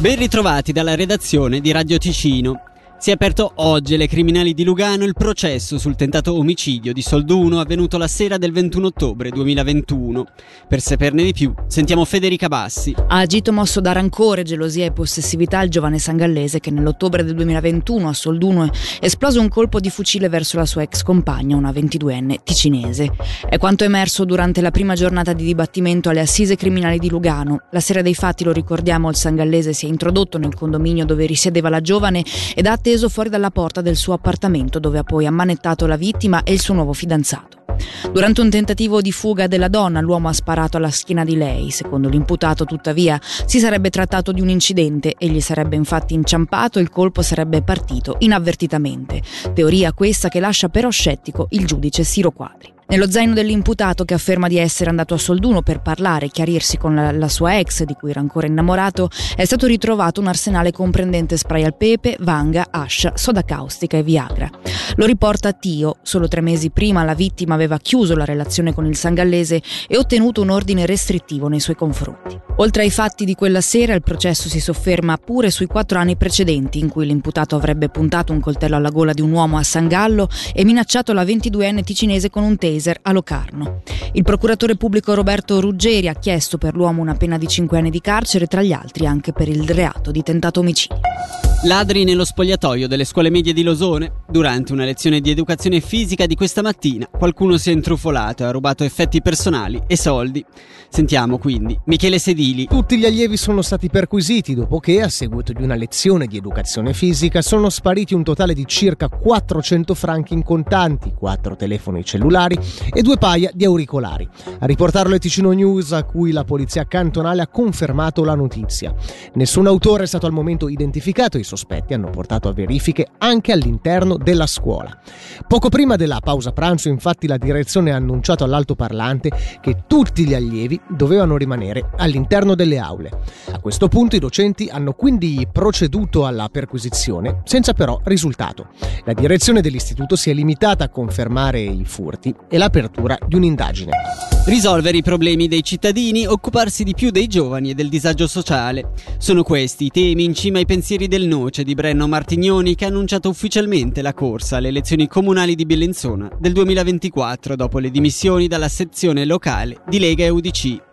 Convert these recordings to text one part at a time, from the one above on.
Ben ritrovati dalla redazione di Radio Ticino. Si è aperto oggi alle criminali di Lugano il processo sul tentato omicidio di Solduno avvenuto la sera del 21 ottobre 2021. Per saperne di più, sentiamo Federica Bassi. Ha agito mosso da rancore, gelosia e possessività il giovane sangallese che nell'ottobre del 2021 a Solduno esplose un colpo di fucile verso la sua ex compagna, una 22enne ticinese. È quanto emerso durante la prima giornata di dibattimento alle assise criminali di Lugano. La sera dei fatti, lo ricordiamo, il sangallese si è introdotto nel condominio dove risiedeva la giovane ed ha atteso fuori dalla porta del suo appartamento dove ha poi ammanettato la vittima e il suo nuovo fidanzato. Durante un tentativo di fuga della donna, l'uomo ha sparato alla schiena di lei. Secondo l'imputato, tuttavia, si sarebbe trattato di un incidente. Egli sarebbe infatti inciampato e il colpo sarebbe partito inavvertitamente. Teoria questa che lascia però scettico il giudice Siro Quadri. Nello zaino dell'imputato, che afferma di essere andato a Solduno per parlare e chiarirsi con la, la, sua ex, di cui era ancora innamorato, è stato ritrovato un arsenale comprendente spray al pepe, vanga, ascia, soda caustica e Viagra. Lo riporta Tio. Solo tre mesi prima la vittima aveva chiuso la relazione con il sangallese e ottenuto un ordine restrittivo nei suoi confronti. Oltre ai fatti di quella sera, il processo si sofferma pure sui quattro anni precedenti, in cui l'imputato avrebbe puntato un coltello alla gola di un uomo a San Gallo e minacciato la 22enne ticinese con un taser taser a Locarno. Il procuratore pubblico Roberto Ruggeri ha chiesto per l'uomo una pena di 5 anni di carcere, tra gli altri anche per il reato di tentato omicidio. Ladri nello spogliatoio delle scuole medie di Losone. Durante una lezione di educazione fisica di questa mattina, qualcuno si è intrufolato e ha rubato effetti personali e soldi. Sentiamo quindi Michele Sedili. Tutti gli allievi sono stati perquisiti dopo che, a seguito di una lezione di educazione fisica, sono spariti un totale di circa 400 franchi in contanti, 4 telefoni cellulari e due paia di auricolari. A riportarlo è Ticino News, a cui la polizia cantonale ha confermato la notizia. Nessun autore è stato al momento identificato e sospetti hanno portato a verifiche anche all'interno della scuola. Poco prima della pausa pranzo, infatti, la direzione ha annunciato all'altoparlante che tutti gli allievi dovevano rimanere all'interno delle aule. A questo punto i docenti hanno quindi proceduto alla perquisizione, senza però risultato. La direzione dell'istituto si è limitata a confermare i furti e l'apertura di un'indagine. Risolvere i problemi dei cittadini, occuparsi di più dei giovani e del disagio sociale. Sono questi i temi in cima ai pensieri del Noce di Brenno Martignoni che ha annunciato ufficialmente la corsa alle elezioni comunali di Bellinzona del 2024 dopo le dimissioni dalla sezione locale di Lega e UDC.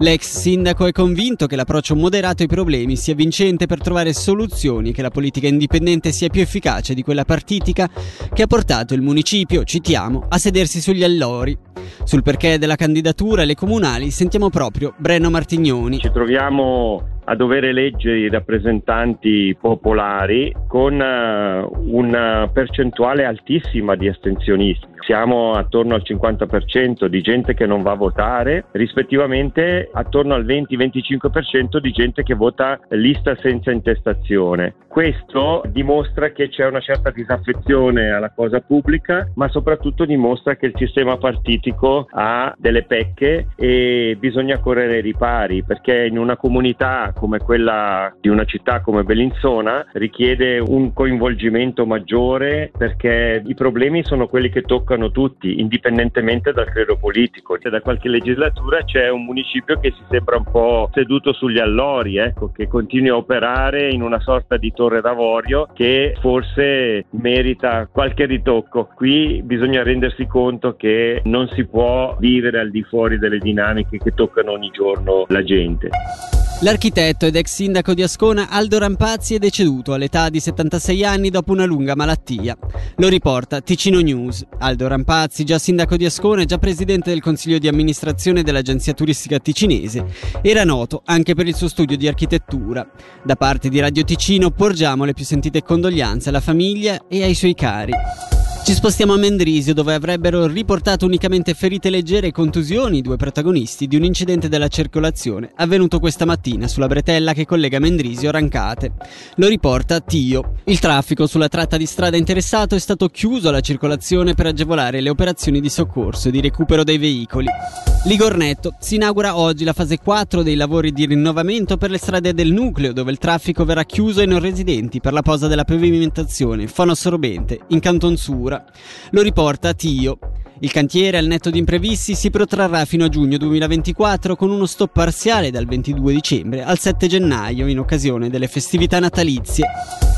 L'ex sindaco è convinto che l'approccio moderato ai problemi sia vincente per trovare soluzioni che la politica indipendente sia più efficace di quella partitica che ha portato il municipio, citiamo, a sedersi sugli allori. Sul perché della candidatura alle comunali sentiamo proprio Brenno Martignoni. Ci troviamo a dover eleggere i rappresentanti popolari con uh, una percentuale altissima di astensionisti. Siamo attorno al 50% di gente che non va a votare, rispettivamente attorno al 20-25% di gente che vota lista senza intestazione. Questo dimostra che c'è una certa disaffezione alla cosa pubblica, ma soprattutto dimostra che il sistema partitico ha delle pecche e bisogna correre ai ripari, perché in una comunità come quella di una città come Bellinzona richiede un coinvolgimento maggiore perché i problemi sono quelli che toccano tutti, indipendentemente dal credo politico. Da qualche legislatura c'è un municipio che si sembra un po' seduto sugli allori, ecco, che continua a operare in una sorta di torre d'avorio che forse merita qualche ritocco. Qui bisogna rendersi conto che non si può vivere al di fuori delle dinamiche che toccano ogni giorno la gente. L'architetto ed ex sindaco di Ascona Aldo Rampazzi è deceduto all'età di 76 anni dopo una lunga malattia. Lo riporta Ticino News. Aldo Rampazzi, già sindaco di Ascona e già presidente del consiglio di amministrazione dell'agenzia turistica ticinese, era noto anche per il suo studio di architettura. Da parte di Radio Ticino porgiamo le più sentite condoglianze alla famiglia e ai suoi cari. Ci spostiamo a Mendrisio dove avrebbero riportato unicamente ferite leggere e contusioni i due protagonisti di un incidente della circolazione avvenuto questa mattina sulla bretella che collega Mendrisio a Rancate. Lo riporta Tio. Il traffico sulla tratta di strada interessato è stato chiuso alla circolazione per agevolare le operazioni di soccorso e di recupero dei veicoli. Ligornetto si inaugura oggi la fase 4 dei lavori di rinnovamento per le strade del nucleo dove il traffico verrà chiuso ai non residenti per la posa della pavimentazione fonoassorbente in Canton Sura. Lo riporta Tio. Il cantiere al netto di imprevisti si protrarrà fino a giugno 2024 con uno stop parziale dal 22 dicembre al 7 gennaio in occasione delle festività natalizie.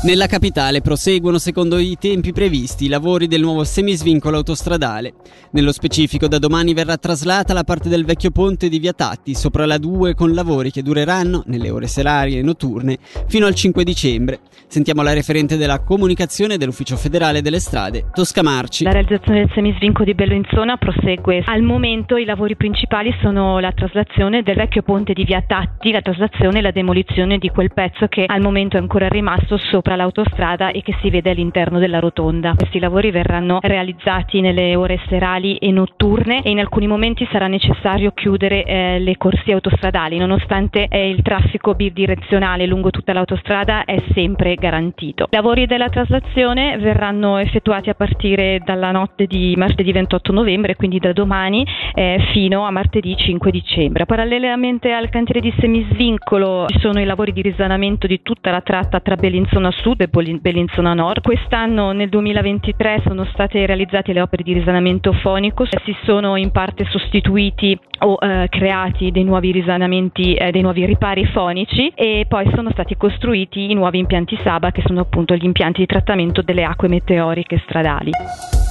Nella capitale proseguono secondo i tempi previsti i lavori del nuovo semisvincolo autostradale. Nello specifico da domani verrà traslata la parte del vecchio ponte di Via Tatti sopra la 2 con lavori che dureranno, nelle ore serali e notturne, fino al 5 dicembre. Sentiamo la referente della comunicazione dell'Ufficio federale delle strade, Tosca Marci. La realizzazione del semisvinco di Bellinzona prosegue. Al momento i lavori principali sono la traslazione del vecchio ponte di Via Tatti, la traslazione e la demolizione di quel pezzo che al momento è ancora rimasto sopra l'autostrada e che si vede all'interno della rotonda. Questi lavori verranno realizzati nelle ore serali e notturne e in alcuni momenti sarà necessario chiudere eh, le corsie autostradali, nonostante eh, il traffico bidirezionale lungo tutta l'autostrada è sempre garantito. I lavori della traslazione verranno effettuati a partire dalla notte di martedì 28 novembre, quindi da domani eh, fino a martedì 5 dicembre. Parallelamente al cantiere di semisvincolo ci sono i lavori di risanamento di tutta la tratta tra Bellinzona Sud e Bellinzona Nord. Quest'anno nel 2023 sono state realizzate le opere di risanamento fonico, si sono in parte sostituiti o eh, creati dei nuovi risanamenti, eh, dei nuovi ripari fonici e poi sono stati costruiti i nuovi impianti Saba che sono appunto gli impianti di trattamento delle acque meteoriche stradali.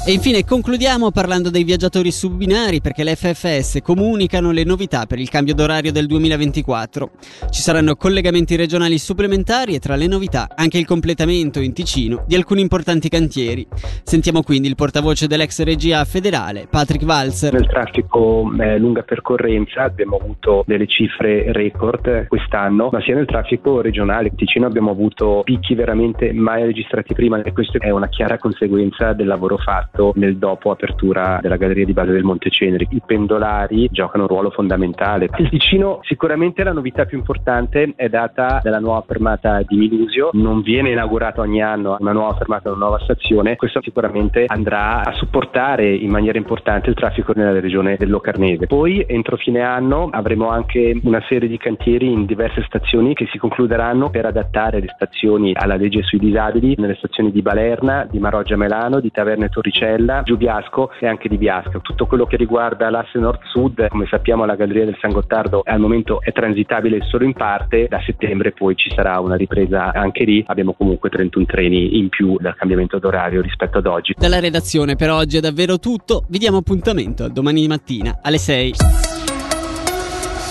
E infine concludiamo parlando dei viaggiatori su binari perché le FFS comunicano le novità per il cambio d'orario del 2024. Ci saranno collegamenti regionali supplementari e tra le novità anche il completamento in Ticino di alcuni importanti cantieri. Sentiamo quindi il portavoce dell'ex regia federale, Patrick Walzer. Nel traffico eh, lunga percorrenza abbiamo avuto delle cifre record quest'anno, ma sia nel traffico regionale. In Ticino abbiamo avuto picchi veramente mai registrati prima e questo è una chiara conseguenza del lavoro fatto nel dopo apertura della galleria di base del Monte Ceneri. I pendolari giocano un ruolo fondamentale. Il Ticino sicuramente la novità più importante è data dalla nuova fermata di Minusio, non viene inaugurata ogni anno una nuova fermata, una nuova stazione, questo sicuramente andrà a supportare in maniera importante il traffico nella regione del Locarnese. Poi entro fine anno avremo anche una serie di cantieri in diverse stazioni che si concluderanno per adattare le stazioni alla legge sui disabili nelle stazioni di Balerna, di Maroggia Melano, di Taverne Torricino Marcella, Giubiasco e anche di Biasca. Tutto quello che riguarda l'asse nord-sud, come sappiamo la Galleria del San Gottardo al momento è transitabile solo in parte, da settembre poi ci sarà una ripresa anche lì, abbiamo comunque 31 treni in più dal cambiamento d'orario rispetto ad oggi. Dalla redazione per oggi è davvero tutto, vi diamo appuntamento domani mattina alle 6.